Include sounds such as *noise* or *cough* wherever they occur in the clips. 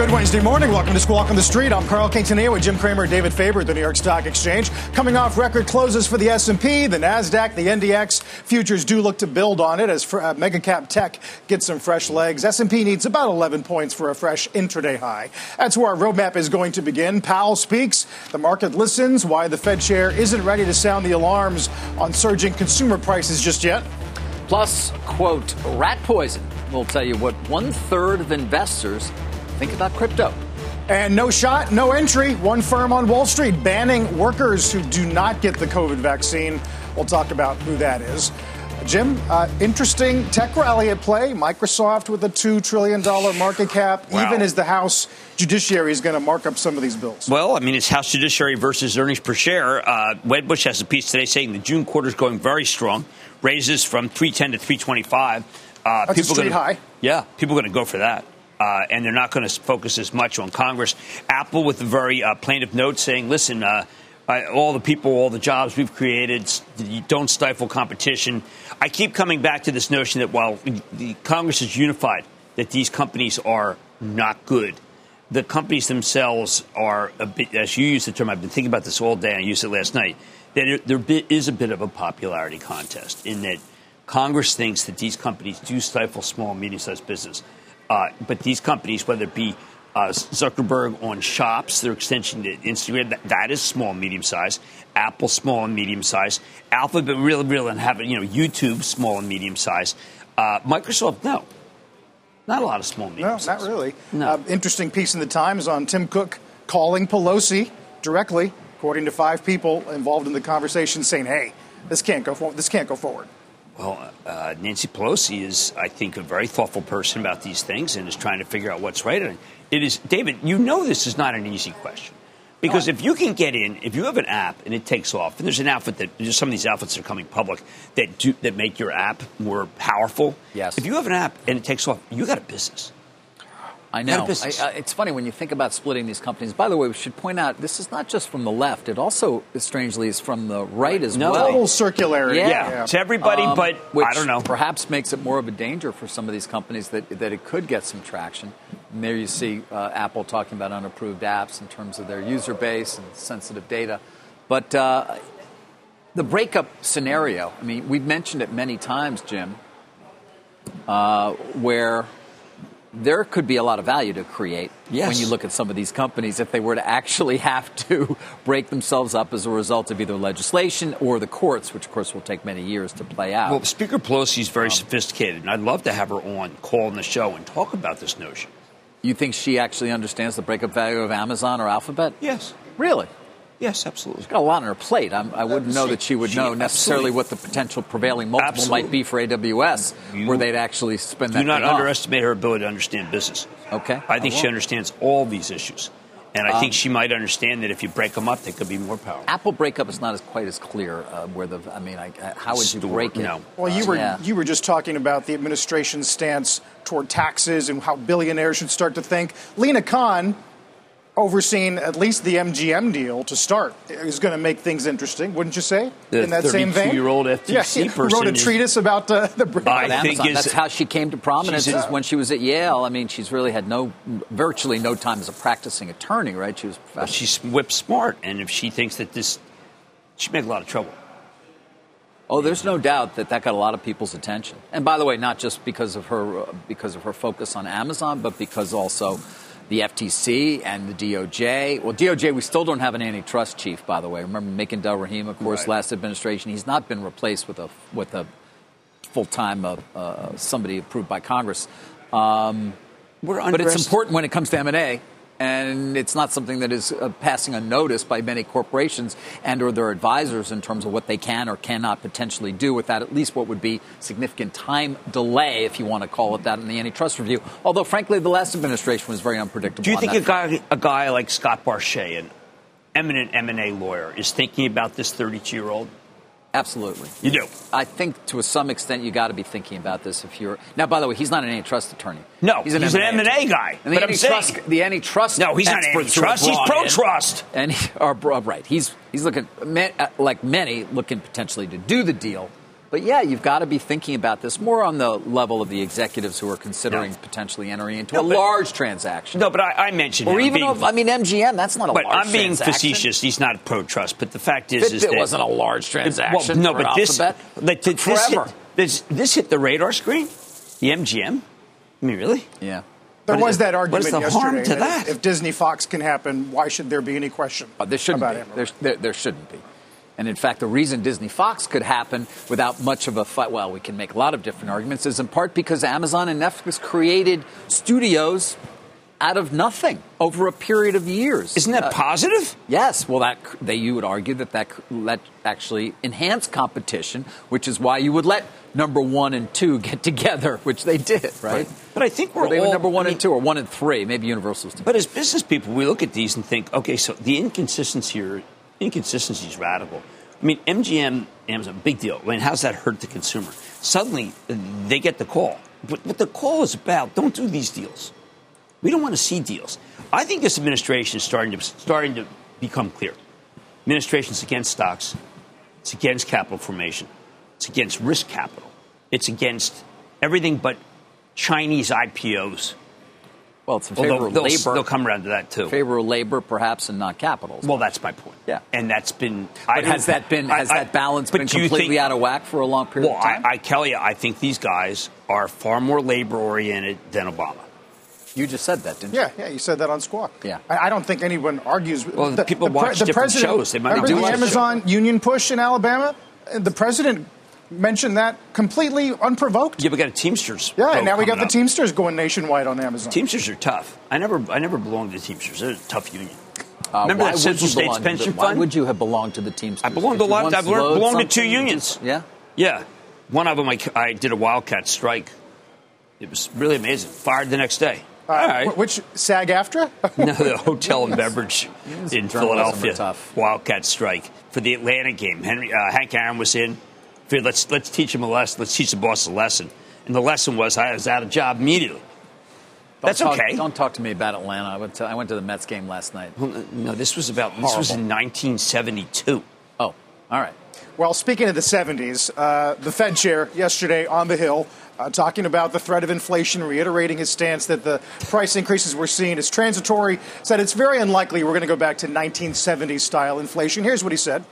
Good Wednesday morning. Welcome to Squawk on the Street. I'm Carl Quintanilla with Jim Cramer and David Faber at the New York Stock Exchange. Coming off record closes for the S&P, the Nasdaq, the NDX futures do look to build on it as for, uh, mega cap tech gets some fresh legs. S&P needs about 11 points for a fresh intraday high. That's where our roadmap is going to begin. Powell speaks. The market listens. Why the Fed chair isn't ready to sound the alarms on surging consumer prices just yet. Plus, quote, rat poison We'll tell you what one third of investors think about crypto. And no shot, no entry. One firm on Wall Street banning workers who do not get the COVID vaccine. We'll talk about who that is. Jim, uh, interesting tech rally at play. Microsoft with a $2 trillion market cap, Wow. even as the House Judiciary is going to mark up some of these bills. Well, I mean, it's House Judiciary versus earnings per share. Uh, Wedbush has a piece today saying the June quarter is going very strong, raises from 310 to 325. Uh, That's a gonna, high. Yeah, people are going to go for that. Uh, and they're not going to focus as much on Congress. Apple with a very uh, plaintive note saying, listen, uh, all the people, all the jobs we've created, don't stifle competition. I keep coming back to this notion that while the Congress is unified, that these companies are not good. The companies themselves are a bit, as you use the term, I've been thinking about this all day, and I used it last night, that there a bit of a popularity contest in that Congress thinks that these companies do stifle small and medium sized business. Uh, but these companies, whether it be uh, Zuckerberg on Shops, their extension to Instagram, that, that is small and medium size. Apple, small and medium size. Alphabet, really, really, and have it, you know, YouTube, small and medium size. Uh, Microsoft, no. Not a lot of small and medium No, size. not really. No. Uh, interesting piece in the Times on Tim Cook calling Pelosi directly, according to five people involved in the conversation, saying, "Hey, this can't go forward. This can't go forward." Well, uh, Nancy Pelosi is, I think, a very thoughtful person about these things and is trying to figure out what's right. And it is, David, you know this is not an easy question. Because if you can get in, if you have an app and it takes off, and there's an outfit that, there's some of these outfits that are coming public that do, that make your app more powerful. Yes. If you have an app and it takes off, you got a business. I know. I, I, it's funny when you think about splitting these companies. By the way, we should point out this is not just from the left. It also, strangely, is from the right as No. well. Total circularity. Yeah. Yeah, it's everybody, Um, but which I don't know. Perhaps makes it more of a danger for some of these companies that, that it could get some traction. And there you see uh, Apple talking about unapproved apps in terms of their user base and sensitive data. But uh, the breakup scenario, I mean, we've mentioned it many times, Jim, uh, where there could be a lot of value to create Yes. when you look at some of these companies if they were to actually *laughs* have to break themselves up as a result of either legislation or the courts, which of course will take many years to play out. Well, Speaker Pelosi is Um, very sophisticated, and I'd love to have her on, call on the show, and talk about this notion. you think she actually understands the breakup value of Amazon or Alphabet? Yes. Really? Yes, absolutely. Got a lot on her plate. I'm, I wouldn't know She- that she would she know necessarily absolutely- what the potential prevailing multiple Absolutely. might be for AWS, You where they'd actually spend Do that. not thing off. underestimate her ability to understand business. Okay. I think I she understands all these issues. And I think Um, she might understand that if you break them up, they could be more powerful. Apple breakup is not as quite as clear. Uh, where the, I mean, I, I- how would you Store- break it? no. Well, you were Yeah. you were just talking about the administration's stance toward taxes and how billionaires should start to think. Lina Khan, overseeing at least the MGM deal to start, is going to make things interesting, wouldn't you say? The In that same vein, 32-year-old *laughs* yeah, FTC he person wrote a treatise about uh, the. I At think is- That's how she came to prominence is when she was at Yale. I mean, she's really had no, virtually no time as a practicing attorney, right? She was But professional. she's whip smart, and if she thinks that this, she'd make a lot of trouble. Oh, there's no doubt that that got a lot of people's attention. And by the way, not just because of her uh, because of her focus on Amazon, but because also the FTC and the DOJ. Well, DOJ, we still don't have an antitrust chief, by the way. Remember Makan Delrahim, of course, Right. last administration. He's not been replaced with a with a full time uh, uh, somebody approved by Congress. Um, We're but it's important when it comes to M&A and it's not something that is uh, passing unnoticed by many corporations and or their advisors in terms of what they can or cannot potentially do without at least what would be significant time delay, if you want to call it that, in the antitrust review. Although, frankly, the last administration was very unpredictable. Do you think a guy, a guy like Scott Barshay, an eminent M&A lawyer, is thinking about this 32-year-old? Absolutely. You do? I think to some extent you got to be thinking about this if you're. Now, by the way, he's not an antitrust attorney. No, he's an, he's M&A, an M&A guy. And the, antitrust, the antitrust. No, he's not antitrust. He's pro-trust. And he, or, right, he's he's looking uh, like many looking potentially to do the deal but yeah, you've got to be thinking about this more on the level of the executives who are considering potentially entering into no, a but, large transaction. No, but I, I mentioned it. or even being, I mean MGM. That's not a but large. I'm being facetious. He's not pro trust, but the fact is, Fitbit is that it wasn't a large transaction. Well, no, but this, like, this. Hit, this, this hit the radar screen. The MGM. I mean, really? Yeah. There was that argument what is the yesterday. Harm to that? If Disney Fox can happen, why should there be any question? Uh, there shouldn't about be. There, there, there shouldn't be. And in fact, the reason Disney Fox could happen without much of a fight, well, we can make a lot of different arguments, is in part because Amazon and Netflix created studios out of nothing over a period of years. Isn't that uh, positive? Yes. Well, that they, you would argue that that let actually enhance competition, which is why you would let number one and two get *laughs* together, which they did, right? right. But I think we're or they all, were number one I mean, and two, or one and three, maybe Universal's. But as business people, we look at these and think, okay, so the inconsistency here inconsistency is radical. I mean, MGM, Amazon, big deal. I mean, how's that hurt the consumer? Suddenly, uh, they get the call. But what the call is about, don't do these deals. We don't want to see deals. I think this administration is starting to, starting to become clear. Administration's against stocks. It's against capital formation. It's against risk capital. It's against everything but Chinese IPOs. Well, it's in favor Although of they'll, labor. They'll come around to that too. Favor of labor, perhaps, and not capital. Well, that's my point. Yeah, and that's been. But has that been has I, that balance been completely think, out of whack for a long period well, of time? I, I tell you, I think these guys are far more labor oriented than Obama. You just said that, didn't yeah, you? Yeah, you said that on Squawk. Yeah. I, I don't think anyone argues. Well, the, people the, watch the different president, shows. They might remember do the watch Amazon union push in Alabama? The president mentioned that completely unprovoked. Yeah, we got a Teamsters. Yeah, and now we got the up. Teamsters going nationwide on Amazon. Teamsters are tough. I never, I never belonged to Teamsters. They're a tough union. Uh, Remember why that Central would you States Pension to the, Why Fund? would you have belonged to the Teamsters? I belonged to a lot. I've learned, belonged to two something? unions. Yeah. Yeah. One of them, I, I did a wildcat strike. It was really amazing. Fired the next day. Uh, All right. Which SAG AFTRA? *laughs* no, the hotel and beverage *laughs* in Philadelphia. tough. Wildcat strike for the Atlanta game. Henry uh, Hank Aaron was in. Figured, let's let's teach him a lesson. Let's teach the boss a lesson. And the lesson was I was out of job immediately. Don't That's talk, okay. Don't talk to me about Atlanta. I went to, I went to the Mets game last night. Well, no, this was about this was in 1972. Oh, all right. Well, speaking of the 70s, uh, the Fed chair yesterday on the Hill uh, talking about the threat of inflation, reiterating his stance that the price increases we're seeing is transitory, said it's very unlikely we're going to go back to 1970s style inflation. Here's what he said.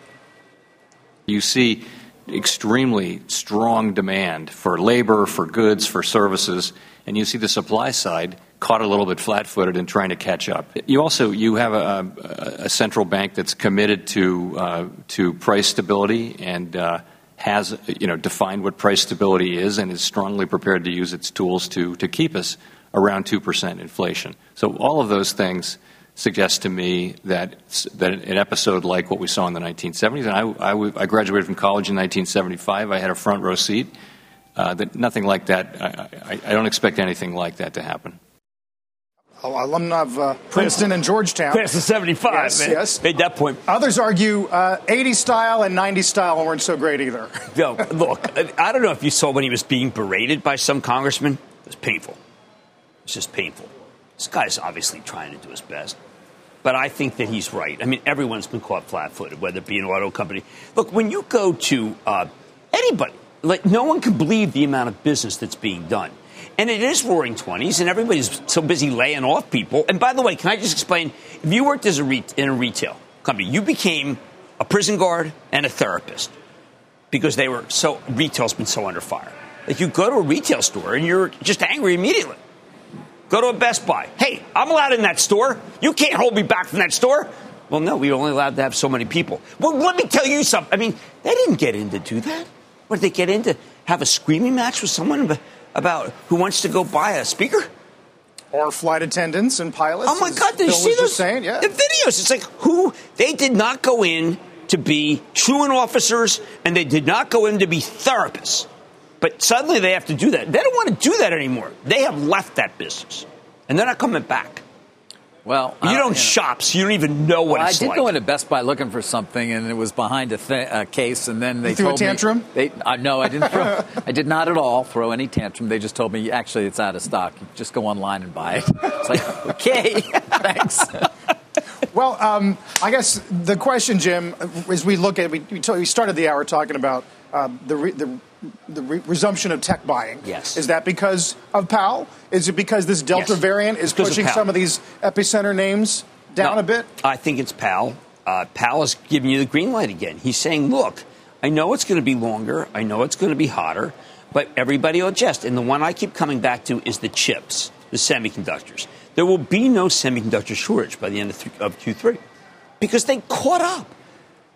You see extremely strong demand for labor, for goods, for services, and you see the supply side caught a little bit flat-footed and trying to catch up. You also you have a, a central bank that's committed to uh, to price stability and uh, has you know defined what price stability is and is strongly prepared to use its tools to to keep us around two percent inflation. So all of those things suggest to me that that an episode like what we saw in the 1970s, and I, I, I graduated from college in 1975. I had a front row seat. Uh, that nothing like that. I, I, I don't expect anything like that to happen alumni of uh, Princeton and Georgetown. Class of 75, yes, man. Yes. Made that point. Others argue uh, 80 style and 90 style weren't so great either. *laughs* Yo, look, I don't know if you saw when he was being berated by some congressman. It was painful. It's just painful. This guy's obviously trying to do his best. But I think that he's right. I mean, everyone's been caught flat footed, whether it be an auto company. Look, when you go to uh, anybody, like, no one can believe the amount of business that's being done. And it is roaring 20s, and everybody's so busy laying off people. And by the way, can I just explain? If you worked as a re- in a retail company, you became a prison guard and a therapist because they were so retail's been so under fire. Like you go to a retail store and you're just angry immediately. Go to a Best Buy. Hey, I'm allowed in that store. You can't hold me back from that store. Well, no, we're only allowed to have so many people. Well, let me tell you something. I mean, they didn't get in to do that. What did they get in to have a screaming match with someone about who wants to go buy a speaker? Or flight attendants and pilots. Oh my God! Did you see those saying? Yeah. the videos? It's like who they did not go in to be truant officers, and they did not go in to be therapists. But suddenly they have to do that. They don't want to do that anymore. They have left that business, and they're not coming back. Well, You I don't you know. shop, so you don't even know what Well, I did like. go into Best Buy looking for something, and it was behind a, th- a case. And then they You threw a told me- tantrum? they, uh, no, I didn't. Throw, I did not at all throw any tantrum. They just told me actually it's out of stock. Just go online and buy it. It's like *laughs* okay, *laughs* thanks. Well, um, I guess the question, Jim, as we look at, we, we, started the hour talking about uh, the, re, the, the re- resumption of tech buying. Yes. Is that because of Powell? Is it because this Delta Yes. variant is because pushing Powell. some of these epicenter names down No, a bit? I think it's Powell. Uh, Powell is giving you the green light again. He's saying, look, I know it's going to be longer. I know it's going to be hotter, but everybody will adjust. And the one I keep coming back to is the chips, the semiconductors. There will be no semiconductor shortage by the end of, th- of Q3 because they caught up.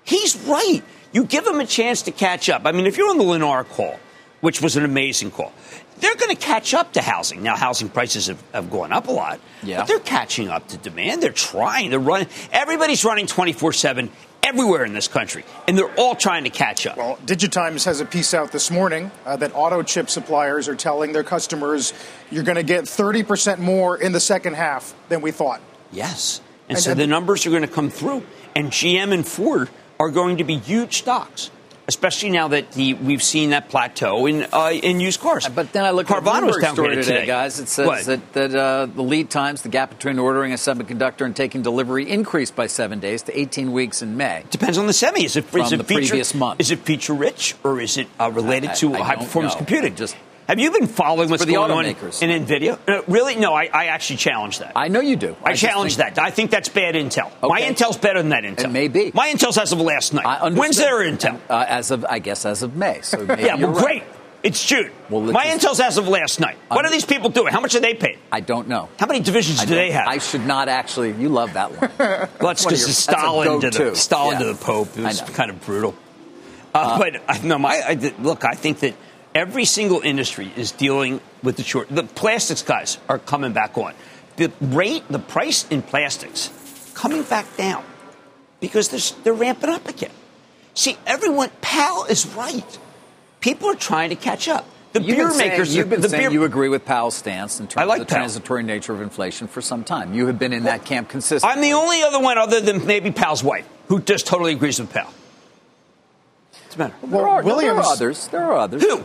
He's right. You give them a chance to catch up. I mean, if you're on the Lennar call, which was an amazing call, they're going to catch up to housing. Now, housing prices have, have gone up a lot, Yeah. but they're catching up to demand. They're trying. They're running. Everybody's running 24 7 everywhere in this country, and they're all trying to catch up. Well, Digitimes has a piece out this morning uh, that auto chip suppliers are telling their customers you're going to get 30% more in the second half than we thought. Yes. And, And so the numbers are going to come through. And GM and Ford are going to be huge stocks, especially now that the, we've seen that plateau in, uh, in used cars. But then I look at the Carvana was Bloomberg story downgraded today, guys. It says What? that, that uh, the lead times, the gap between ordering a semiconductor and taking delivery, increased by seven days to 18 weeks in May. Depends on the semi. Is it, From is it the feature, previous month. Is it feature rich or is it uh, related I- to I- I high performance know. computing? I just- have you been following what's the going on in Nvidia? No, really? No, I, I actually challenge that. I know you do. I, just challenge that. I think that's bad intel. My intel's better than that intel. It may be. My intel's as of last night. I. When's their intel? Uh, as of, I guess, as of May. So maybe *laughs* yeah, well, right. great. It's June. Well, My just- intel's as of last night. What Um, are these people doing? How much are they paid? I don't know. How many divisions I do they have? I should not actually. You love that one. Well, *laughs* that's because your- it's that's a Stalin to the. Stalin to the Pope. It was kind of brutal. Uh, but no, my I, look. I think that every single industry is dealing with the short. The plastics guys are coming back on. The rate, the price in plastics, coming back down because they're, they're ramping up again. See, everyone, Powell is right. People are trying to catch up. The You've beer been saying- makers. you've been saying beer, you agree with Powell's stance in terms like of the Powell. transitory nature of inflation for some time. You have been in that camp consistently. I'm the only other one other than maybe Powell's wife who just totally agrees with Powell. What's the matter? There are, there Williams- are others. There are others. Who?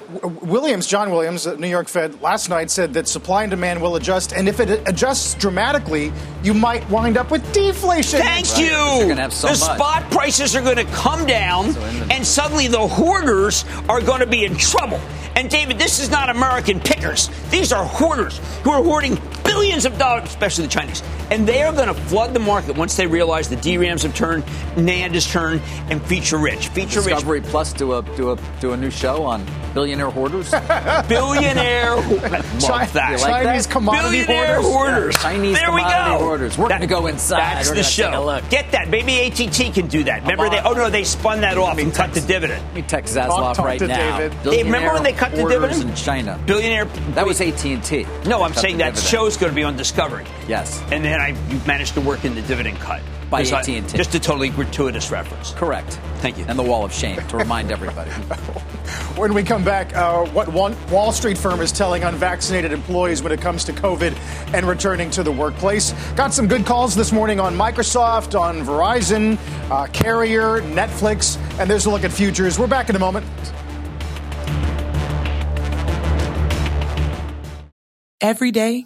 Williams, John Williams, at New York Fed, last night said that supply and demand will adjust, and if it adjusts dramatically, you might wind up with deflation. Thank Right, you. you're gonna have so the much. spot prices are going to come down, So the- and suddenly the hoarders are going to be in trouble. And David, this is not American pickers. These are hoarders who are hoarding billions of dollars, especially the Chinese. And they are going to flood the market once they realize the DRAMs have turned, NAND has turned, and feature rich. Feature rich Discovery Plus do a do a do a new show on billionaire hoarders. *laughs* billionaire. *laughs* Love Chi- that. You like Chinese that? commodity Billionaire hoarders? hoarders. Yeah, Chinese there we go. hoarders. We're gonna go inside. That's We're the show. Get that. Maybe AT&T can do that. Remember they? Oh no, they spun that off and cut the dividend. Let me text Talk- Zaslav talk right to now. David. Hey, remember when they cut the dividend? in China? Billionaire. That was AT and T. No, I'm saying that show's going to be on Discovery. Yes. And then I you managed to work in the dividend cut By AT&T. Just a totally gratuitous reference. Correct. Thank you. And the Wall of Shame to remind everybody. *laughs* When we come back, uh, what one Wall Street firm is telling unvaccinated employees when it comes to COVID and returning to the workplace. Got some good calls this morning on Microsoft, on Verizon, uh, Carrier, Netflix, and there's a look at futures. We're back in a moment. Every day,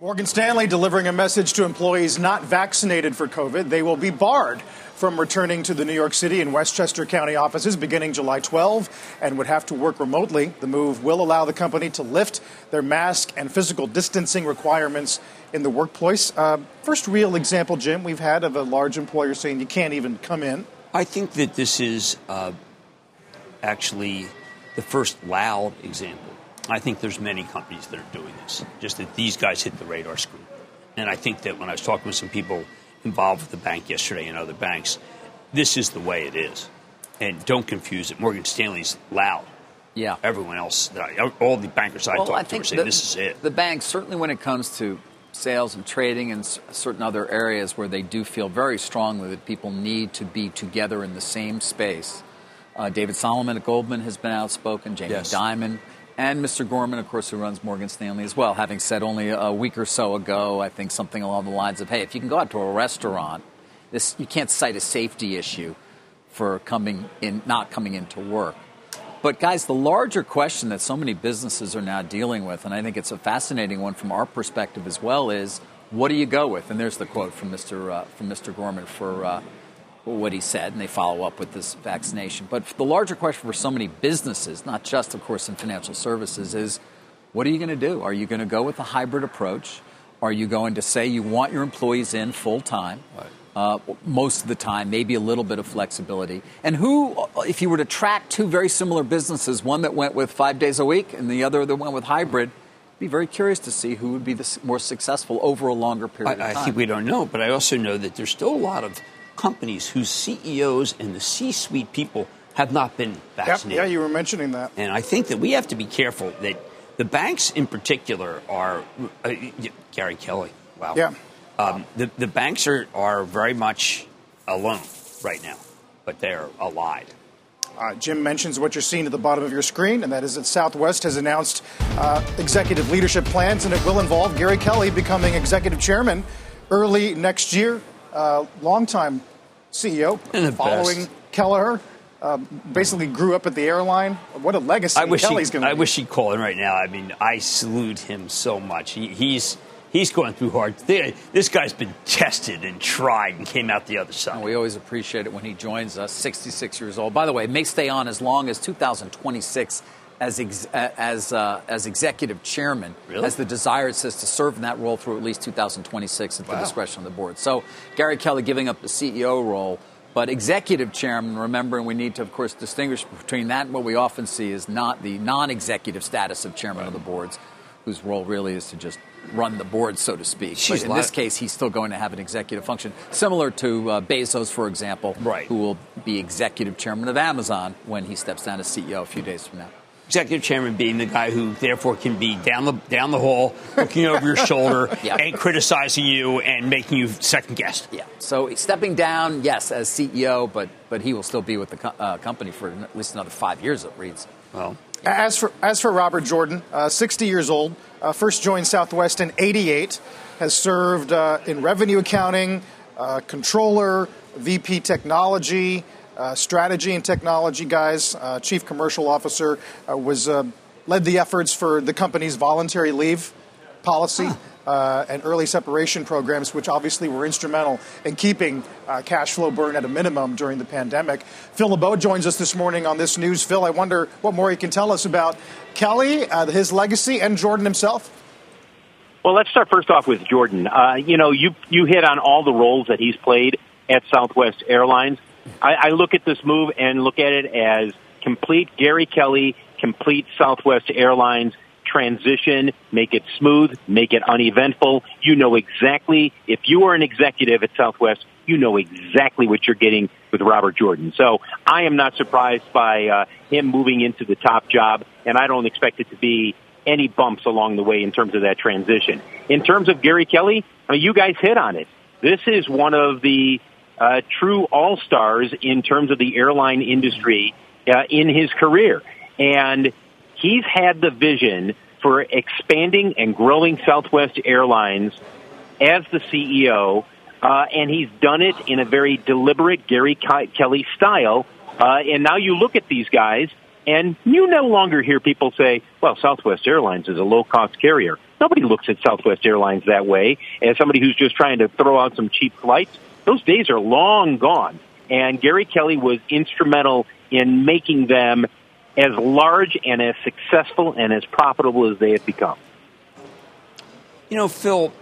Morgan Stanley delivering a message to employees not vaccinated for COVID. They will be barred from returning to the New York City and Westchester County offices beginning July 12 and would have to work remotely. The move will allow the company to lift their mask and physical distancing requirements in the workplace. Uh, first real example, Jim, we've had of a large employer saying you can't even come in. I think that this is uh, actually the first loud example I think there's many companies that are doing this. Just that these guys hit the radar screen. And I think that when I was talking with some people involved with the bank yesterday and other banks, this is the way it is. And don't confuse it. Morgan Stanley's loud. Yeah. Everyone else, all the bankers I well, talked I to are saying the, this is it. The banks, certainly when it comes to sales and trading and certain other areas where they do feel very strongly that people need to be together in the same space. Uh, David Solomon at Goldman has been outspoken. Jamie Yes. Dimon and Mr. Gorman, of course, who runs Morgan Stanley as well, having said only a week or so ago, I think something along the lines of, "Hey, if you can go out to a restaurant, this you can't cite a safety issue for coming in, not coming into work." But guys, the larger question that so many businesses are now dealing with, and I think it's a fascinating one from our perspective as well, is what do you go with? And there's the quote from Mr. Uh, from Mr. Gorman for. Uh, what he said, and they follow up with this vaccination. But the larger question for so many businesses, not just, of course, in financial services, is what are you going to do? Are you going to go with a hybrid approach? Are you going to say you want your employees in full time? Right. Uh, most of the time, maybe a little bit of flexibility. And who, if you were to track two very similar businesses, one that went with five days a week and the other that went with hybrid, be very curious to see who would be the more successful over a longer period I, of time. I think we don't know, but I also know that there's still a lot of companies whose CEOs and the C-suite people have not been vaccinated. Yeah, yeah, you were mentioning that. And I think that we have to be careful that the banks in particular are uh, Gary Kelly. Wow. Yeah. Um, the the banks are are very much alone right now, but they're allied. Uh, Jim mentions what you're seeing at the bottom of your screen, and that is that Southwest has announced uh, executive leadership plans, and it will involve Gary Kelly becoming executive chairman early next year. Uh, longtime CEO, And *laughs* following best. Kelleher. Uh, basically grew up at the airline. What a legacy I wish Kelly's going to I wish he'd call in right now. I mean, I salute him so much. He, he's he's going through hard. This guy's been tested and tried and came out the other side. And we always appreciate it when he joins us, 66 years old. By the way, may stay on as long as 2026 as ex- as uh, as executive chairman. Really? As the desire it says to serve in that role through at least 2026 at the discretion of the board. So Gary Kelly giving up the CEO role. But executive chairman, remembering we need to, of course, distinguish between that and what we often see is not the non-executive status of chairman of the boards, whose role really is to just run the board, so to speak. In this case, he's still going to have an executive function, similar to uh, Bezos, for example, Right. who will be executive chairman of Amazon when he steps down as CEO a few days from now. Executive chairman being the guy who therefore can be down the down the hall, looking over your shoulder *laughs* Yeah. and criticizing you and making you second guess. Yeah. So stepping down, yes, as CEO, but but he will still be with the co- uh, company for at least another five years. It reads. Well, As for as for Robert Jordan, uh, 60 years old, uh, first joined Southwest in '88, has served uh, in revenue accounting, uh, controller, VP technology, uh, strategy and technology guys, uh, chief commercial officer, uh, was uh, led the efforts for the company's voluntary leave policy. Uh, and early separation programs, which obviously were instrumental in keeping uh, cash flow burn at a minimum during the pandemic. Phil LeBeau joins us this morning on this news. Phil, I wonder what more you can tell us about Kelly, uh, his legacy, and Jordan himself. Well, let's start first off with Jordan. Uh, you know, you you hit on all the roles that he's played at Southwest Airlines. I, I look at this move and look at it as complete Gary Kelly complete Southwest Airlines transition, make it smooth, make it uneventful. You know exactly, if you are an executive at Southwest, you know exactly what you're getting with Robert Jordan. So I am not surprised by uh, him moving into the top job, and I don't expect it to be any bumps along the way in terms of that transition. In terms of Gary Kelly, I mean, you guys hit on it. This is one of the uh, true all stars in terms of the airline industry uh, in his career. And he's had the vision for expanding and growing Southwest Airlines as the CEO, uh, and he's done it in a very deliberate Gary Kelly style. Uh, and now you look at these guys, and you no longer hear people say, well, Southwest Airlines is a low cost carrier. Nobody looks at Southwest Airlines that way as somebody who's just trying to throw out some cheap flights. Those days are long gone. And Gary Kelly was instrumental in making them as large and as successful and as profitable as they have become. You know, Phil,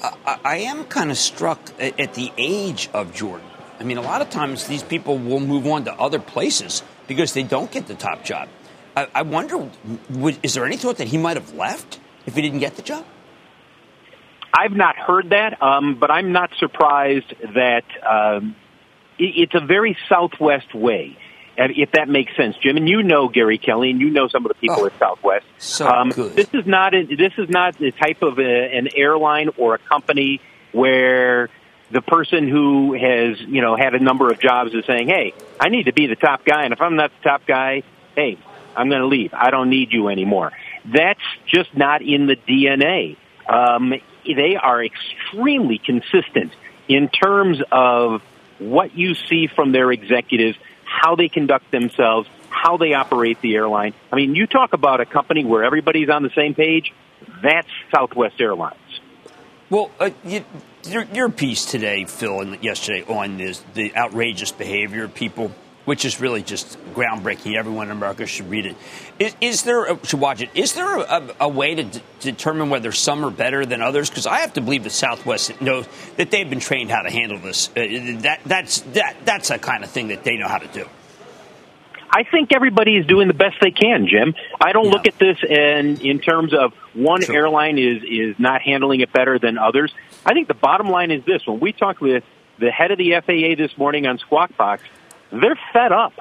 I, I am kind of struck at, the age of Jordan. I mean, a lot of times these people will move on to other places because they don't get the top job. I, I wonder, would, is there any thought that he might have left if he didn't get the job? I've not heard that, um, but I'm not surprised that um, it, it's a very Southwest way if that makes sense, Jim. And you know Gary Kelly, and you know some of the people oh, at Southwest. So um, good. This is not a, this is not the type of a, an airline or a company where the person who has you know had a number of jobs is saying, "Hey, I need to be the top guy, and if I'm not the top guy, hey, I'm going to leave. I don't need you anymore." That's just not in the DNA. Um, they are extremely consistent in terms of what you see from their executives how they conduct themselves, how they operate the airline. I mean, you talk about a company where everybody's on the same page. That's Southwest Airlines. Well, uh, you, your, your, piece today, Phil, and yesterday on this, the outrageous behavior of people, which is really just groundbreaking. Everyone in America should read it. Is, is there a, should watch it? Is there a, a way to d- determine whether some are better than others? Because I have to believe that Southwest knows that they've been trained how to handle this. Uh, that that's that that's a kind of thing that they know how to do. I think everybody is doing the best they can, Jim. I don't yeah. look at this in in terms of one sure. airline is is not handling it better than others. I think the bottom line is this: when we talked with the head of the FAA this morning on Squawk Box, they're fed up.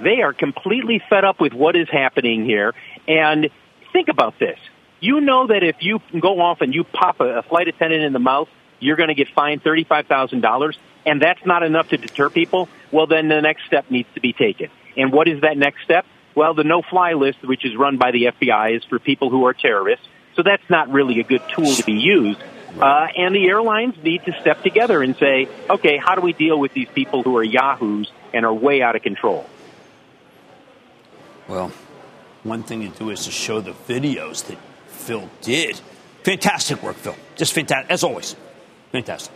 They are completely fed up with what is happening here. And think about this. You know that if you go off and you pop a, flight attendant in the mouth, you're going to get fined $35,000 and that's not enough to deter people. Well, then the next step needs to be taken. And what is that next step? Well, the no-fly list, which is run by the FBI, is for people who are terrorists. So that's not really a good tool to be used. Uh, and the airlines need to step together and say, okay, how do we deal with these people who are yahoos and are way out of control? Well, one thing to do is to show the videos that Phil did. Fantastic work, Phil. Just fantastic, as always. Fantastic.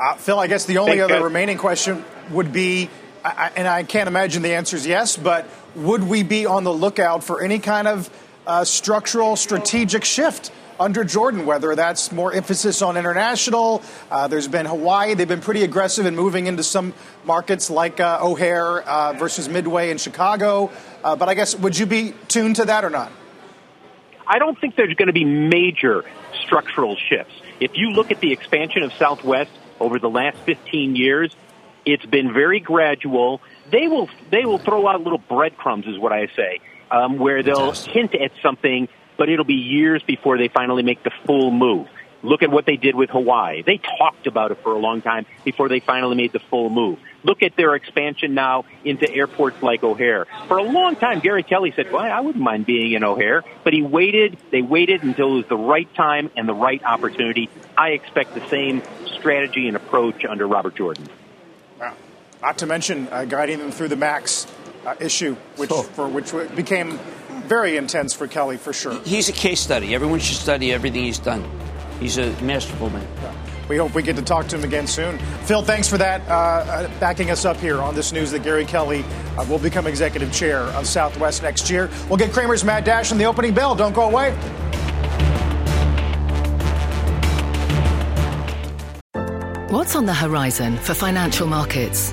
Uh, Phil, I guess the only Thanks, other guys. remaining question would be, I, and I can't imagine the answer is yes, but would we be on the lookout for any kind of uh, structural, strategic shift under Jordan, whether that's more emphasis on international. Uh, there's been Hawaii. They've been pretty aggressive in moving into some markets like uh, O'Hare uh, versus Midway in Chicago. Uh, but I guess, would you be tuned to that or not? I don't think there's going to be major structural shifts. If you look at the expansion of Southwest over the last 15 years, it's been very gradual. They will they will throw out little breadcrumbs, is what I say, um, where they'll hint at something but it'll be years before they finally make the full move. Look at what they did with Hawaii. They talked about it for a long time before they finally made the full move. Look at their expansion now into airports like O'Hare. For a long time, Gary Kelly said, well, I wouldn't mind being in O'Hare, but he waited, they waited until it was the right time and the right opportunity. I expect the same strategy and approach under Robert Jordan. Wow. Not to mention uh, guiding them through the MAX uh, issue, which, oh. for which became very intense for Kelly, for sure. He's a case study. Everyone should study everything he's done. He's a masterful man. We hope we get to talk to him again soon. Phil, thanks for that, uh, uh, backing us up here on this news that Gary Kelly uh, will become executive chair of Southwest next year. We'll get Cramer's Mad Dash in the opening bell. Don't go away. What's on the horizon for financial markets?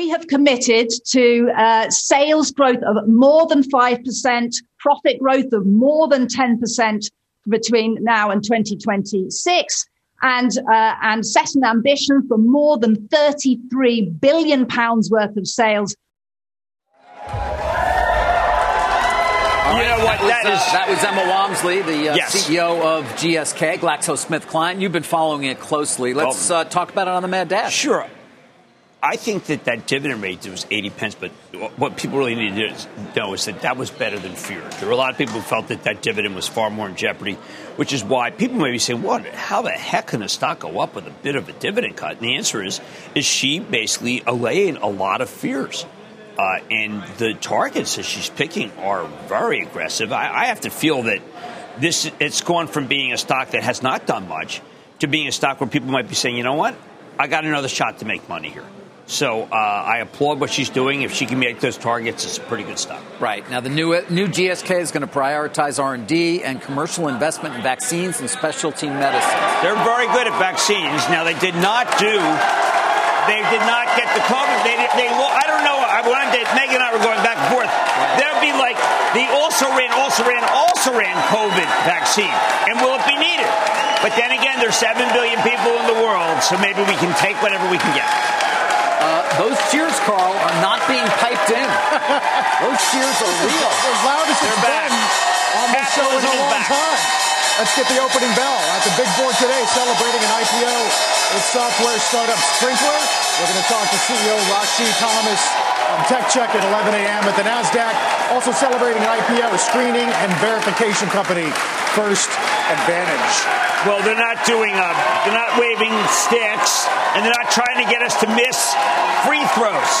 We have committed to uh, sales growth of more than 5%, profit growth of more than 10% between now and 2026, and, uh, and set an ambition for more than 33 billion pounds worth of sales you know what? That, that, is, uh, that was Emma Walmsley, the uh, yes. CEO of GSK, GlaxoSmithKline. You've been following it closely. Let's uh, talk about it on the Mad Dash. Sure. I think that that dividend rate was 80 pence, but what people really need to know is that that was better than feared. There were a lot of people who felt that that dividend was far more in jeopardy, which is why people may be saying, "What? How the heck can a stock go up with a bit of a dividend cut?" And the answer is, is she basically allaying a lot of fears. Uh, and the targets that she's picking are very aggressive. I, I have to feel that this it's gone from being a stock that has not done much to being a stock where people might be saying, you know what, I got another shot to make money here. So uh, I applaud what she's doing. If she can make those targets, it's pretty good stuff. Right now, the new new GSK is going to prioritize R and D and commercial investment in vaccines and specialty medicines. They're very good at vaccines. Now they did not do. They did not get the COVID. They, they I don't know. One day, Megan and I were going back and forth. There'd be like the also ran, also ran, also ran COVID vaccine, and will it be needed? But then again, there's seven billion people in the world, so maybe we can take whatever we can get. Those cheers, Carl, are not being piped in. those cheers are real. *laughs* As loud as it's been on this show in a long back. time. Let's get the opening bell at the big board today, celebrating an IPO with software startup Sprinklr. We're going to talk to CEO Ragy Thomas on Tech Check at 11 a.m. at the NASDAQ. Also celebrating an IPO, screening and verification company, First Advantage. Well, they're not doing, uh, they're not waving sticks, and they're not trying to get us to miss free throws.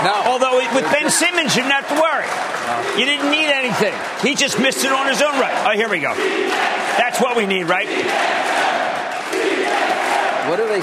No. Although with Ben Simmons, you didn't have to worry. No. You didn't need anything. He just missed it on his own right. Oh, here we go. That's what we need, right? What are they?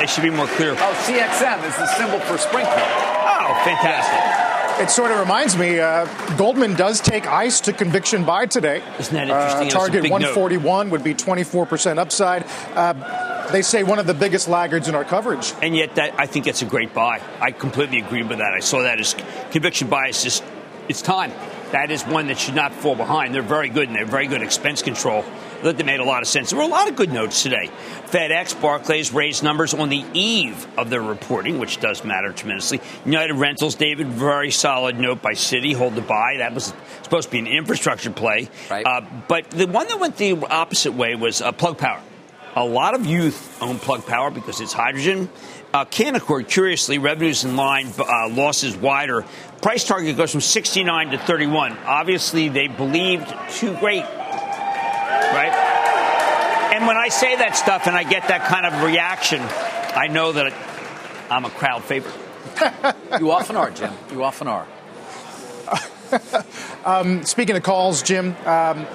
They should be more clear. Oh, CXM is the symbol for Sprinklr. Oh, fantastic. It sort of reminds me, uh, Goldman does take ICE to conviction buy today. Isn't that interesting? Uh, target 141 note. would be 24% upside. Uh, they say one of the biggest laggards in our coverage. And yet, that I think it's a great buy. I completely agree with that. I saw that as conviction bias. It's just, it's time. That is one that should not fall behind. They're very good and they're very good expense control that made a lot of sense. There were a lot of good notes today. FedEx, Barclays raised numbers on the eve of their reporting, which does matter tremendously. United Rentals, David, very solid note by Citi, hold the buy. That was supposed to be an infrastructure play. Right. Uh, but the one that went the opposite way was uh, Plug Power. A lot of youth own Plug Power because it's hydrogen. Uh, Canaccord, curiously, revenues in line, uh, losses wider. Price target goes from 69 to 31. Obviously, they believed too great right? And when I say that stuff and I get that kind of reaction, I know that I'm a crowd favorite. *laughs* you often are, Jim. You often are. *laughs* um, speaking of calls, Jim, um,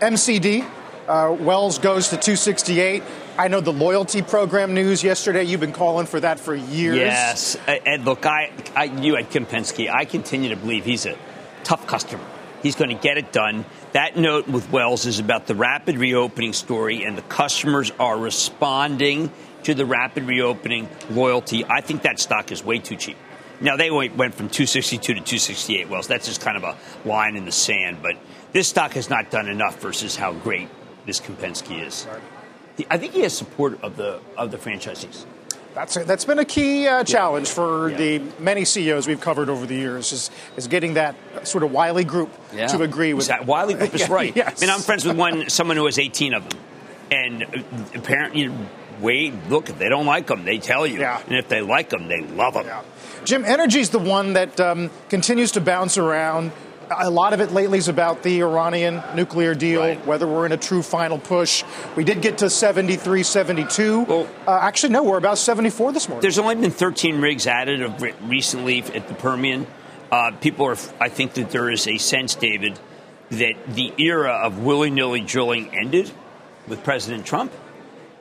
MCD, uh, Wells goes to 268. I know the loyalty program news yesterday. You've been calling for that for years. Yes, and look, I, I you at Kempczinski, I continue to believe he's a tough customer. He's going to get it done. That note with Wells is about the rapid reopening story, and the customers are responding to the rapid reopening loyalty. I think that stock is way too cheap. Now, they went from 262 to 268 Wells. That's just kind of a line in the sand, but this stock has not done enough versus how great this Kempczinski is. I think he has support of the, of the franchisees. That's, a, that's been a key uh, challenge for yeah. the many CEOs we've covered over the years is, is getting that sort of wily group yeah. to agree with. That wily group is *laughs* right. yes. I mean, I'm friends with one someone who has 18 of them, and apparently, wait, look, if they don't like them, they tell you, yeah. and if they like them, they love them. Yeah. Jim, energy is the one that um, continues to bounce around. A lot of it lately is about the Iranian nuclear deal, Right. whether we're in a true final push. We did get to 73, 72. Well- uh, actually, no, we're about 74 this morning. There's only been 13 rigs added of re- recently at the Permian. Uh, people are, I think that there is a sense, David, that the era of willy nilly drilling ended with President Trump,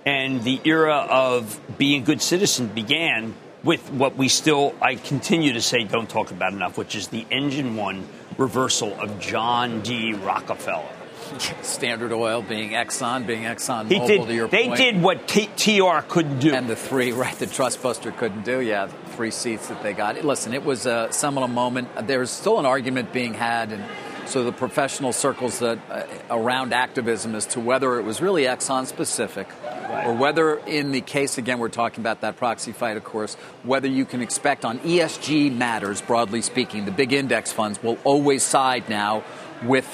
and the era of being a good citizen began with what we still, I continue to say, don't talk about enough, which is the engine one reversal of John D. Rockefeller. *laughs* Standard Oil being Exxon, being Exxon He Mobil. did. to your They point. did what T- TR couldn't do. And the three, *laughs* right, the Trustbuster couldn't do. Yeah, three seats that they got. Listen, it was a seminal moment. There's still an argument being had in so the professional circles that uh, around activism as to whether it was really Exxon specific, or whether, in the case again, we're talking about that proxy fight, of course, whether you can expect on ESG matters, broadly speaking, the big index funds will always side now with.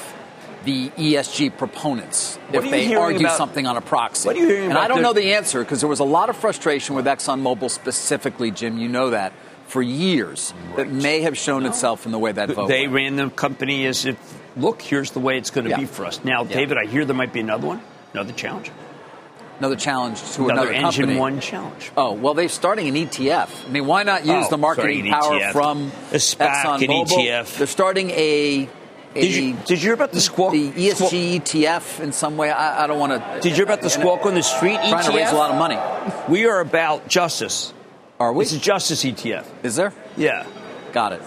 The ESG proponents, if they argue about- something on a proxy. What are you hearing and I don't the- know the answer because there was a lot of frustration with ExxonMobil specifically, Jim. You know that for years that may have shown itself in the way that vote. They went. ran the company as if, look, here's the way it's going to Yeah. be for us. Now, Yeah. David, I hear there might be another one, another challenge, another challenge to another, another, engine company. one challenge. Oh well, they're starting an ETF. I mean, why not use Oh, the marketing power ETF. from A SPAC, an ExxonMobil? ETF. They're starting a. a Did you, did you hear about the squawk? the ESG ETF in some way. I, I don't want to. Did you hear about the squawk on the street E Trying to raise a lot of money. We are about justice. Are we? This is justice ETF. Is there? Yeah. Got it.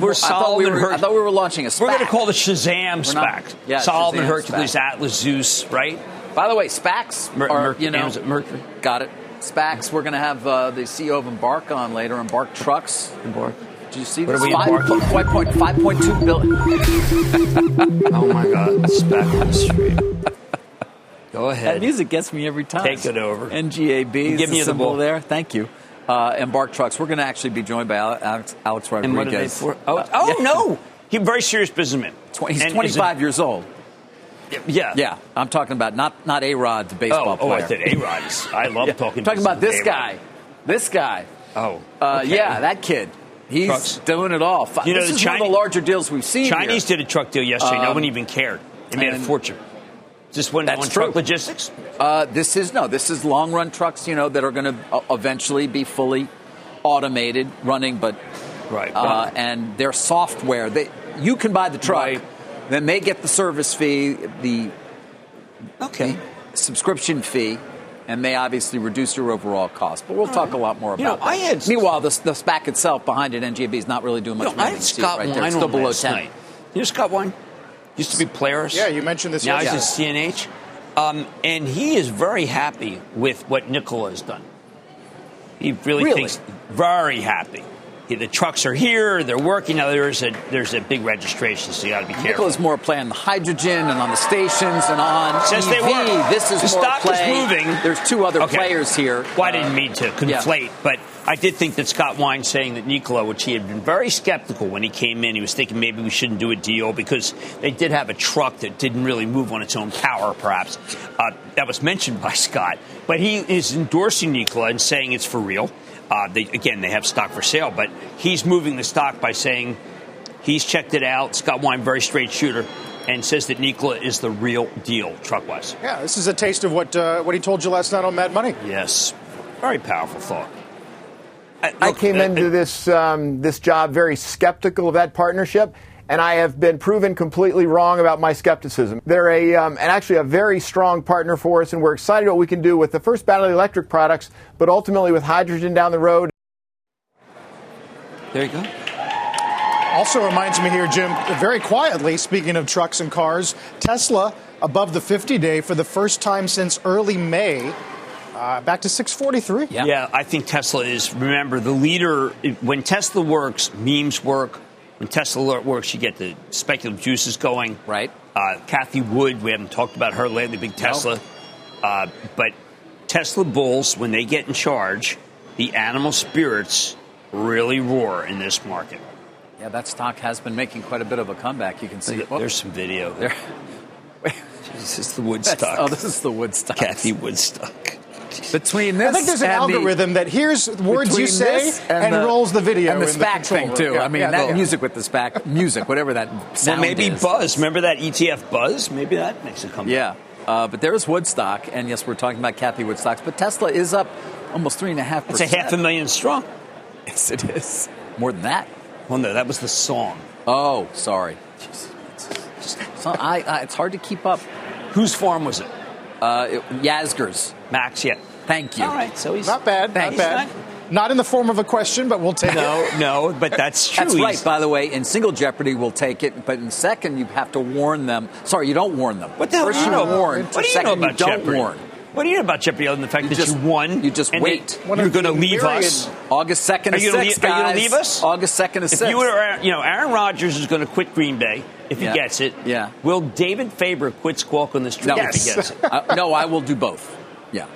We're I thought, we were, Her- I thought we were launching a SPAC. We're going to call it Shazam We're not- SPAC. yeah, Solomon Shazam Hercules, SPAC. Atlas Zeus, right? By the way, SPACs Mer- are, Mer- you know, Mercury. got it. SPACs. We're going to have uh, the CEO of Embark on later. Embark Trucks. Embark. Did you see What this? are we Five- embarking? five point- 5.2 billion. *laughs* Oh my God! SPAC on the street. Go ahead. That music gets me every time. Take it over. NGAB. is Give me the symbol there. Thank you. Uh, Embark Trucks. We're going to actually be joined by Alex, Alex Rodriguez. And what are they for? Oh, Uh, oh yeah. no! He's a very serious businessman. He's And is 25 years old. Yeah. Yeah, I'm talking about not not A Rod, the baseball Oh, oh, player. I said A Rod's. I love *laughs* Yeah, talking. Talking about this with guy. This guy. Oh, Uh, okay. Yeah, that kid. He's Trucks. doing it all. You know, this the is one of the larger deals we've seen. Chinese here. did a truck deal yesterday. no Um, one even cared. They made a fortune. Just one That's on true. truck logistics. Uh, this is no. This is long run trucks. You know that are going to uh, eventually be fully automated, running, but Right. uh, and their software. They you can buy the truck, Right. then they get the service fee, the okay. subscription fee, and they obviously reduce your overall cost. But we'll talk a lot more You know, about I that. had- Meanwhile, the, the SPAC itself behind it, NGB, is not really doing much. You know, I had Scott right Wine there. Still on below last 10. night. You know Scott Wine? Used to be Polaris. Yeah, you mentioned this Now yesterday. he's at CNH. Um, and he is very happy with what Nikola has done. He really, Really? thinks very happy. He- the trucks are here; they're working. Now there's a there's a big registration, so you got to be careful. Nikola's more playing the hydrogen and on the stations and on Since they EV. were. This is The more stock is moving. There's two other Okay. players here. Well, I Uh, didn't mean to yeah. conflate, but I did think that Scott Wine saying that Nikola, which he had been very skeptical when he came in, he was thinking maybe we shouldn't do a deal because they did have a truck that didn't really move on its own power, perhaps. Uh, that was mentioned by *laughs* Scott. But he is endorsing Nikola and saying it's for real. Uh, they, again, they have stock for sale, but he's moving the stock by saying he's checked it out. Scott Wine, very straight shooter, and says that Nikola is the real deal, truck wise. Yeah, this is a taste of what uh, what he told you last night on Mad Money. Yes. Very powerful thought. I Look, came uh, into this um, this job very skeptical of that partnership, and I have been proven completely wrong about my skepticism. They're a um, and actually a very strong partner for us, and we're excited what we can do with the first battery electric products, but ultimately with hydrogen down the road. There you go. Also reminds me here, Jim, very quietly, speaking of trucks and cars, Tesla above the 50 day for the first time since early May, uh, back to 643. Yeah. I think Tesla is, remember, the leader. When Tesla works, memes work. When Tesla Alert works, you get the speculative juices going. Right. Uh, Cathie Wood, we haven't talked about her lately, big Tesla. Uh, but Tesla bulls, when they get in charge, the animal spirits really roar in this market. Yeah, that stock has been making quite a bit of a comeback. You can see it. There's some video. There. *laughs* This is the Woodstock. *laughs* Oh, this is the Woodstock. Kathy Woodstock. Between this, I think there's an and the- algorithm that hears words you say this and, the- rolls the video and the in the thing too. Yeah, I mean, yeah, that yeah. music with the SPAC *laughs* music, whatever that sound. Well, sound maybe is. Buzz. Remember that ETF Buzz? Maybe that makes it come. Yeah, uh, but there's Woodstock, and yes, we're talking about Kathy Woodstocks, but Tesla is up almost three and a half It's a half a million strong. Yes, it is more than that. Well, no, that was the song. Oh, sorry. Jeez. It's, so I, I, it's hard to keep up. Whose farm was it? Uh, it Yasgur's. Max, yeah. Thank you. All right, so he's Not bad, Thanks. not bad. Not in the form of a question, but we'll take it. No, no, but that's true. That's right. By the way, in single jeopardy, we'll take it, but in second, you have to warn them. Sorry, you don't warn them. What the hell First do you know? warn. What do you second, know about you don't Jeopardy? warn. What do you know about Jeopardy other than the fact You that just- you won? you just and wait. that You're going to leave us. August second Are and you gonna sixth, leave- are you gonna leave us? August second and If you were, you know, Aaron Rodgers is going to quit Green Bay if he Yeah. gets it. Yeah. Will David Faber quit Squawk on the street no, if he gets it? *laughs* Uh, no, I will do both. Yeah,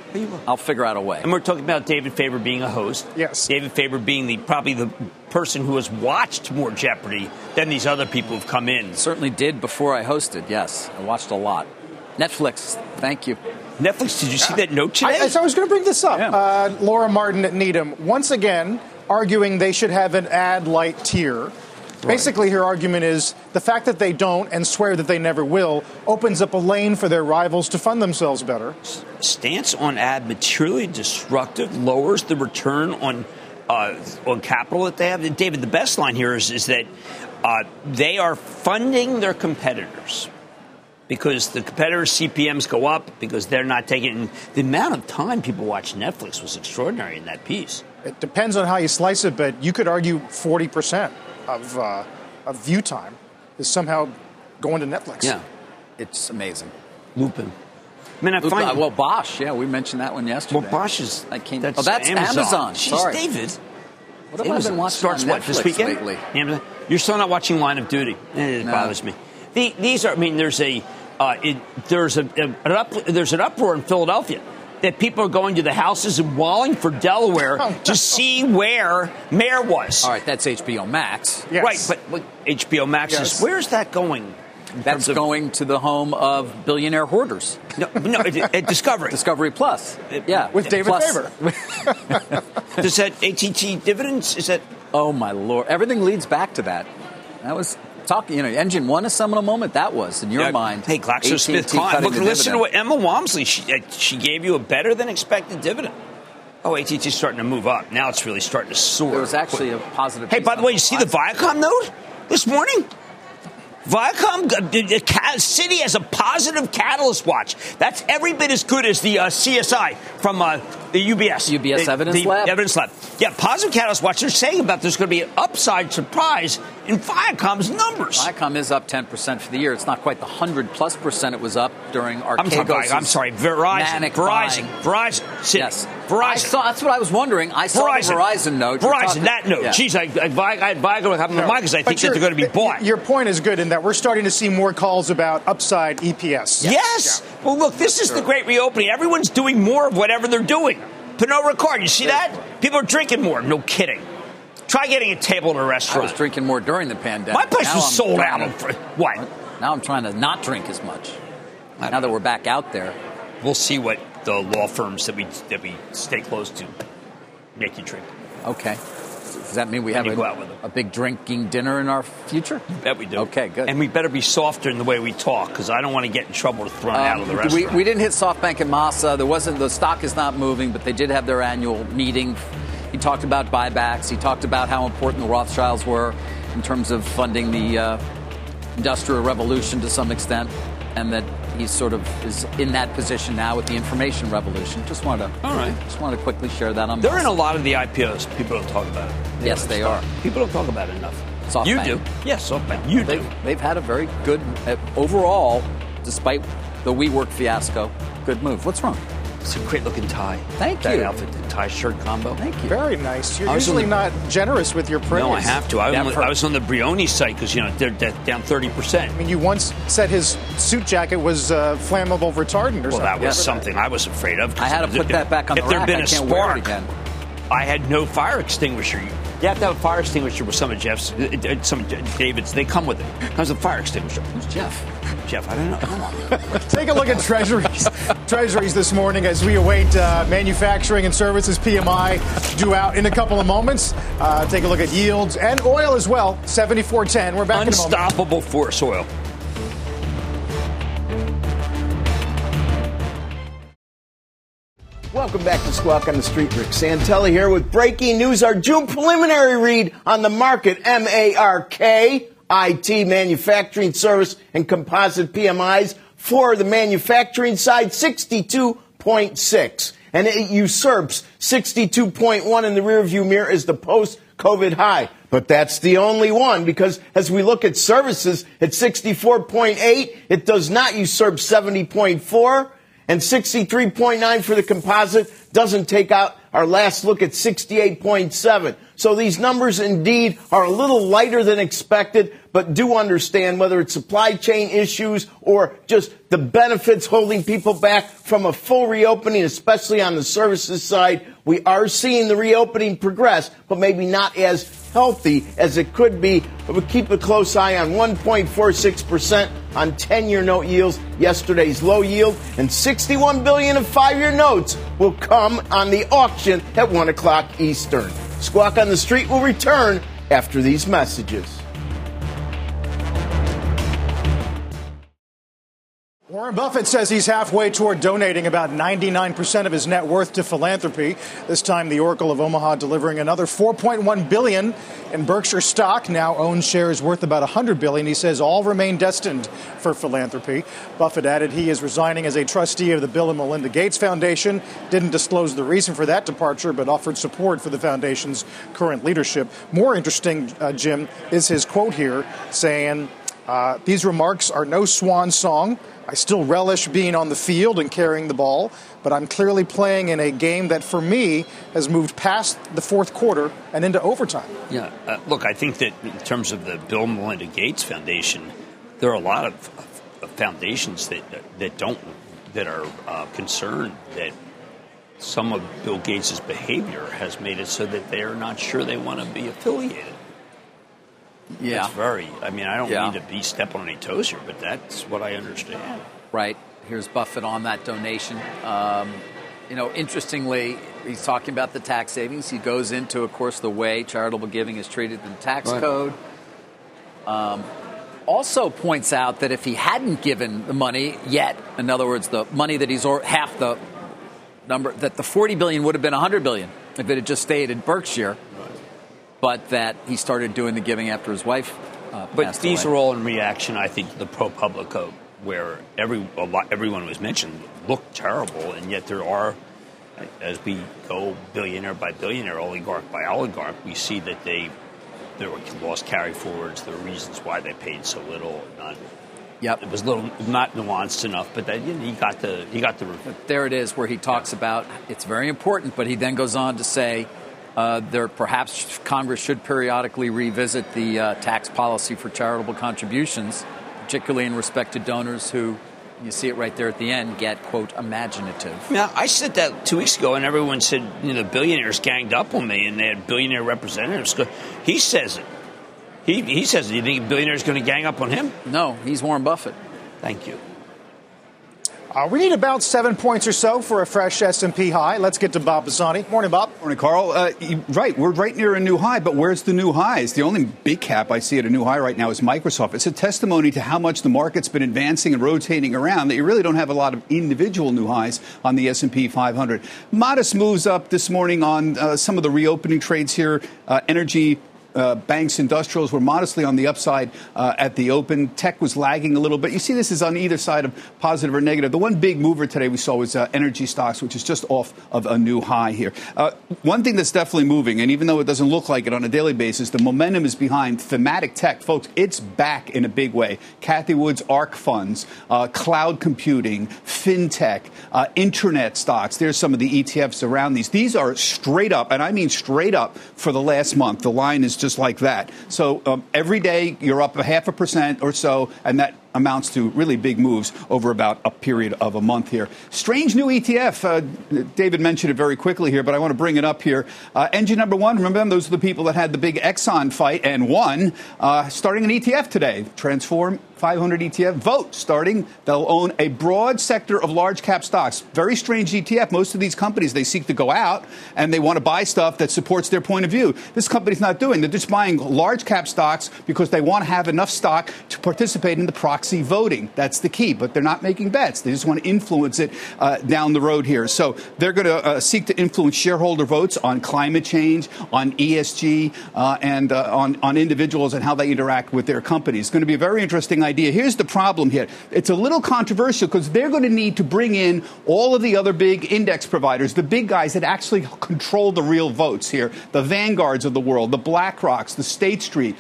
I'll figure out a way. And we're talking about David Faber being a host. Yes. David Faber being the probably the person who has watched more Jeopardy than these other people who've come in. Certainly did before I hosted. Yes, I watched a lot. Netflix, thank you. Netflix, did you see that note today? I, so I was going to bring this up. Yeah. Uh, Laura Martin at Needham, once again, arguing they should have an ad light tier. Basically, her argument is the fact that they don't and swear that they never will opens up a lane for their rivals to fund themselves better. stance on ad materially destructive lowers the return on uh, on capital that they have. And David, the best line here is, is that uh, they are funding their competitors because the competitors' CPMS go up because they're not taking the amount of time people watch Netflix was extraordinary in that piece. It depends on how you slice it, but you could argue 40% of, uh, of view time is somehow going to Netflix. Yeah, it's amazing. Lupin. I mean, I Luke- find well, Bosch. Yeah, we mentioned that one yesterday. well, Bosch is That came. That's oh, that's Amazon. Jeez, Sorry, David. What have I been watching starts on what this weekend? lately? Amazon? You're still not watching Line of Duty. Eh, It No. bothers me. The, these are. I mean, there's a uh, it, there's a, an up, there's an uproar in Philadelphia that people are going to the houses in Wallingford, Delaware, Oh, no. to see where Mare was. All right, that's HBO Max. Yes. Right, but, but HBO Max Yes. is where's that going? That's of- going to the home of billionaire hoarders. No, no, it, it, Discovery. Discovery Plus. Yeah, With David Plus- Faber. Does that AT&T dividends? Is that Oh my lord! Everything leads back to that. That was talking. You know, Engine One a seminal moment. That was in your Yeah, mind. Hey, GlaxoSmithKline. AT&T cutting Look, the listen to what Emma Walmsley. She, uh, she gave you a better than expected dividend. Oh, AT&T's starting to move up. Now it's really starting to soar. There was actually a positive. Hey, by the way, you see the Viacom. Viacom note this morning? Viacom, uh, the, the ca- Citi has a positive catalyst watch. That's every bit as good as the uh, CSI from uh, the UBS. UBS the, Evidence the Lab? Evidence Lab. Yeah, positive catalyst watch. They're saying about there's going to be an upside surprise in Viacom's numbers. Viacom is up 10% for the year. It's not quite the 100 plus percent it was up during I'm, talking, I'm sorry, Verizon. manic Verizon. Verizon. Citi. Yes. Verizon. I saw, that's what I was wondering. I saw Verizon. the Verizon note. Verizon, talking- that note. Yeah. Jeez, I, I, I, I, Viacom have them mind because I think that your- they're going to be bought. Your point is good in that we're starting to see more calls about upside EPS. Yes. Well, look, this is the great reopening. Everyone's doing more of whatever they're doing. Pernod Ricard, you see that? People are drinking more. No kidding. Try getting a table at a restaurant. was drinking more during the pandemic. My place Now was I'm sold out. to- of- What? Now I'm trying to not drink as much. Now that we're back out there. We'll see what the law firms that we that we stay close to make you drink. Okay. Does that mean we have a, go out with a big drinking dinner in our future? Bet we do. Okay, good. And we better be softer in the way we talk because I don't want to get in trouble to thrown out of the Um, restaurant. we, we didn't hit SoftBank and Masa. There wasn't the stock is not moving, but they did have their annual meeting. He talked about buybacks. He talked about how important the Rothschilds were in terms of funding the uh, industrial revolution to some extent, and that he sort of is in that position now with the information revolution. Just wanted to All right. just wanted to quickly share that on. They're in a lot of the IPOs. People don't talk about it. Yes, they are. People don't talk about it enough. SoftBank. You do. Yes, SoftBank. You do. They've, they've had a very good uh, overall, despite the WeWork fiasco. Good move. What's wrong? It's a great looking tie. Thank you. that you. outfit, the tie shirt combo. Thank you. Very nice. You're I usually on not generous with your praise. No, I have to. I, Yeah, was- I was on the Brioni site because you know they're, they're down thirty percent. I mean, you once said his suit jacket was uh, flammable retardant or Well, something. that was Yeah. something I was afraid of. I had to if- put that back on if the there had been I a can't wear it spark, again. I had no fire extinguisher. You have to have a fire extinguisher with some of Jeff's, uh, uh, some of David's. They come with it. Comes with a fire extinguisher. Who's Jeff? Jeff, I don't know. *laughs* Take a look at treasuries. treasuries this morning as we await uh, manufacturing and services PMI due out in a couple of moments. Uh, take a look at yields and oil as well. 74.10. We're back Unstoppable force oil. Welcome back to Squawk on the Street. Rick Santelli here with breaking news. Our June preliminary read on the market, M-A-R-K, IT, manufacturing service, and composite PMIs for the manufacturing side, 62.6. And it usurps 62.1 in the rearview mirror as the post-COVID high. But that's the only one because as we look at services at 64.8, it does not usurp 70.4 and 63.9 for the composite doesn't take out our last look at 68.7. So these numbers indeed are a little lighter than expected, but do understand whether it's supply chain issues or just the benefits holding people back from a full reopening, especially on the services side. We are seeing the reopening progress, but maybe not as healthy as it could be. But we keep a close eye on 1.46% on 10-year note yields, yesterday's low yield, and 61 billion of five-year notes will come on the auction at 1 o'clock Eastern. Squawk on the Street will return after these messages. Warren Buffett says he's halfway toward donating about 99% of his net worth to philanthropy. This time, the Oracle of Omaha delivering another 4.1 billion in Berkshire stock. Now owns shares worth about 100 billion. He says all remain destined for philanthropy. Buffett added he is resigning as a trustee of the Bill and Melinda Gates Foundation. Didn't disclose the reason for that departure, but offered support for the foundation's current leadership. More interesting, uh, Jim, is his quote here saying. Uh, these remarks are no swan song. I still relish being on the field and carrying the ball, but I'm clearly playing in a game that, for me, has moved past the fourth quarter and into overtime. Yeah, uh, look, I think that in terms of the Bill Melinda Gates Foundation, there are a lot of, of foundations that that don't that are uh, concerned that some of Bill Gates' behavior has made it so that they are not sure they want to be affiliated. Yeah. That's very, I mean, I don't Yeah. mean to be stepping on any toes here, but that's what I understand. Right. Here's Buffett on that donation. Um, you know, interestingly, he's talking about the tax savings. He goes into, of course, the way charitable giving is treated in the tax Right. code. Um, also points out that if he hadn't given the money yet, in other words, the money that he's or half the number, that the 40 billion would have been 100 billion if it had just stayed in Berkshire. But that he started doing the giving after his wife. Uh, But these away. are all in reaction, I think, to the pro public where every a lot, everyone was mentioned looked terrible, and yet there are, as we go billionaire by billionaire, oligarch by oligarch, we see that they there were lost carry forwards. There were reasons why they paid so little. None. Yep. It was little not nuanced enough, but that, you know, he got the he got the there it is where he talks about it's very important, but he then goes on to say uh, there perhaps Congress should periodically revisit the uh, tax policy for charitable contributions, particularly in respect to donors who, you see it right there at the end, get quote imaginative. Now, I said that two weeks ago, and everyone said, you know, the billionaires ganged up on me, and they had billionaire representatives. go- He says it. He, he says it. You think a billionaire is going to gang up on him? No, he's Warren Buffett. Thank you. Uh, we need about seven points or so for a fresh S&P high. Let's get to Bob Pisani. Morning, Bob. Morning, Carl. Uh, right, we're right near a new high, but where's the new highs? The only big cap I see at a new high right now is Microsoft. It's a testimony to how much the market's been advancing and rotating around that you really don't have a lot of individual new highs on the S&P 500. Modest moves up this morning on uh, some of the reopening trades here. Uh, energy uh, banks, industrials were modestly on the upside uh, at the open. Tech was lagging a little bit. You see, this is on either side of positive or negative. The one big mover today we saw was uh, energy stocks, which is just off of a new high here. Uh, one thing that's definitely moving, and even though it doesn't look like it on a daily basis, the momentum is behind thematic tech, folks. It's back in a big way. Cathie Wood's ARK funds, uh, cloud computing, fintech, internet stocks. There's some of the ETFs around these. These are straight up, and I mean straight up for the last month. The line is just like that. So um, every day you're up a half a percent or so, and that amounts to really big moves over about a period of a month here. Strange new ETF. Uh, David mentioned it very quickly here, but I want to bring it up here. Uh, engine number one, remember them? Those are the people that had the big Exxon fight and won, uh, starting an ETF today. Transform 500 ETF vote starting. They'll own a broad sector of large cap stocks. Very strange ETF. Most of these companies, they seek to go out and they want to buy stuff that supports their point of view. This company's not doing. They're just buying large cap stocks because they want to have enough stock to participate in the proxy voting. That's the key. But they're not making bets. They just want to influence it uh, down the road here. So they're going to uh, seek to influence shareholder votes on climate change, on ESG, uh, and uh, on, on individuals and how they interact with their companies. It's going to be a very interesting idea. Here's the problem here it's a little controversial because they're going to need to bring in all of the other big index providers, the big guys that actually control the real votes here, the vanguards of the world, the BlackRocks, the State Street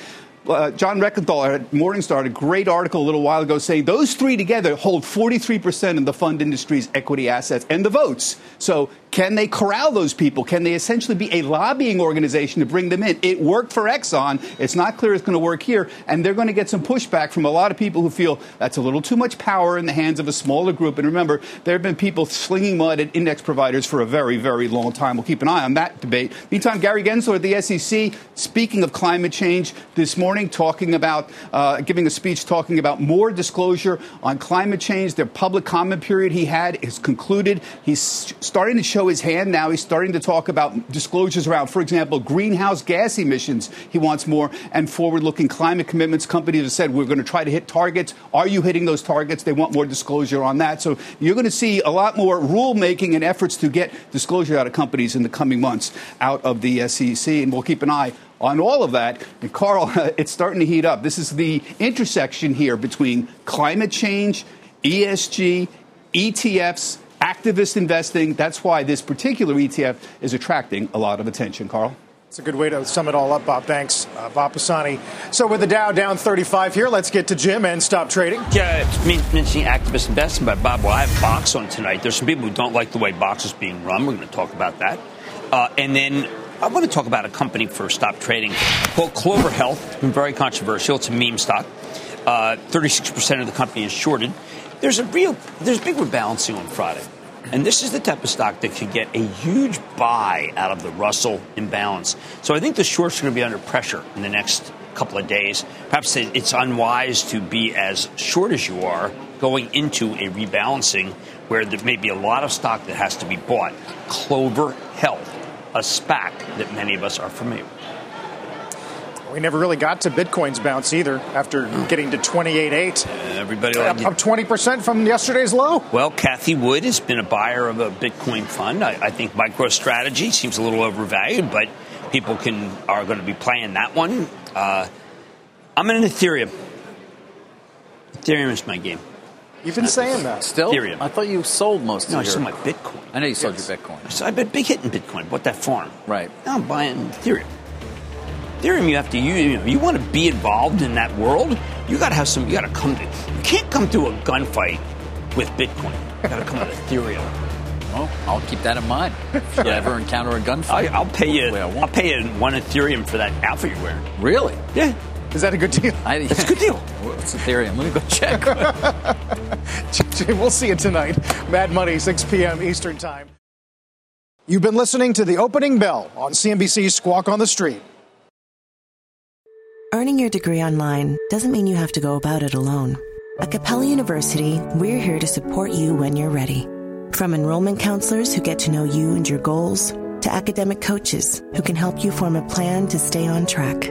uh, John Rekenthaler at Morningstar, a great article a little while ago saying those three together hold 43% of the fund industry's equity assets and the votes. So can they corral those people? Can they essentially be a lobbying organization to bring them in? It worked for Exxon. It's not clear it's going to work here. And they're going to get some pushback from a lot of people who feel that's a little too much power in the hands of a smaller group. And remember, there have been people slinging mud at index providers for a very, very long time. We'll keep an eye on that debate. Meantime, Gary Gensler at the SEC, speaking of climate change this morning, talking about, uh, giving a speech talking about more disclosure on climate change. Their public comment period he had is concluded. He's starting to show his hand now. He's starting to talk about disclosures around, for example, greenhouse gas emissions. He wants more and forward looking climate commitments. Companies have said we're going to try to hit targets. Are you hitting those targets? They want more disclosure on that. So you're going to see a lot more rulemaking and efforts to get disclosure out of companies in the coming months out of the SEC. And we'll keep an eye on all of that. And Carl, *laughs* it's starting to heat up. This is the intersection here between climate change, ESG, ETFs, activist investing. That's why this particular ETF is attracting a lot of attention, Carl. It's a good way to sum it all up, Bob. Thanks, uh, Bob Pisani. So with the Dow down 35 here, let's get to Jim and stop trading. Yeah, mentioning activist investing by Bob. Well, I have Box on tonight. There's some people who don't like the way Box is being run. We're going to talk about that. Uh, and then I want to talk about a company for stop trading called Clover Health. Been very controversial. It's a meme stock. Uh, 36% of the company is shorted there's a real there's big rebalancing on Friday. And this is the type of stock that could get a huge buy out of the Russell imbalance. So I think the shorts are going to be under pressure in the next couple of days. Perhaps it's unwise to be as short as you are going into a rebalancing where there may be a lot of stock that has to be bought. Clover Health, a SPAC that many of us are familiar with. We never really got to Bitcoin's bounce either after getting to 28.8. Uh, everybody up, up 20% from yesterday's low. Well, Cathie Wood has been a buyer of a Bitcoin fund. I, I think MicroStrategy seems a little overvalued, but people can are going to be playing that one. Uh, I'm in Ethereum. Ethereum is my game. You've been saying that. Still? Ethereum. I thought you sold most no, of your... your... I sold my Bitcoin. I know you sold yes. your Bitcoin. So I've been big hitting Bitcoin. Bought that farm. Right. Now I'm buying Ethereum. Ethereum, you have to use. You, know, you want to be involved in that world. You got to have some. You got to come. To, you can't come to a gunfight with Bitcoin. You got to come to Ethereum. Well, I'll keep that in mind. If you *laughs* ever encounter a gunfight, I, will pay you. I'll pay you one Ethereum for that outfit you're wearing. Really? Yeah. Is that a good deal? I, it's a good deal. What's Ethereum? Let me go check. *laughs* we'll see you tonight. Mad Money, 6 p.m. Eastern Time. You've been listening to the opening bell on CNBC's Squawk on the Street. Earning your degree online doesn't mean you have to go about it alone. At Capella University, we're here to support you when you're ready. From enrollment counselors who get to know you and your goals, to academic coaches who can help you form a plan to stay on track.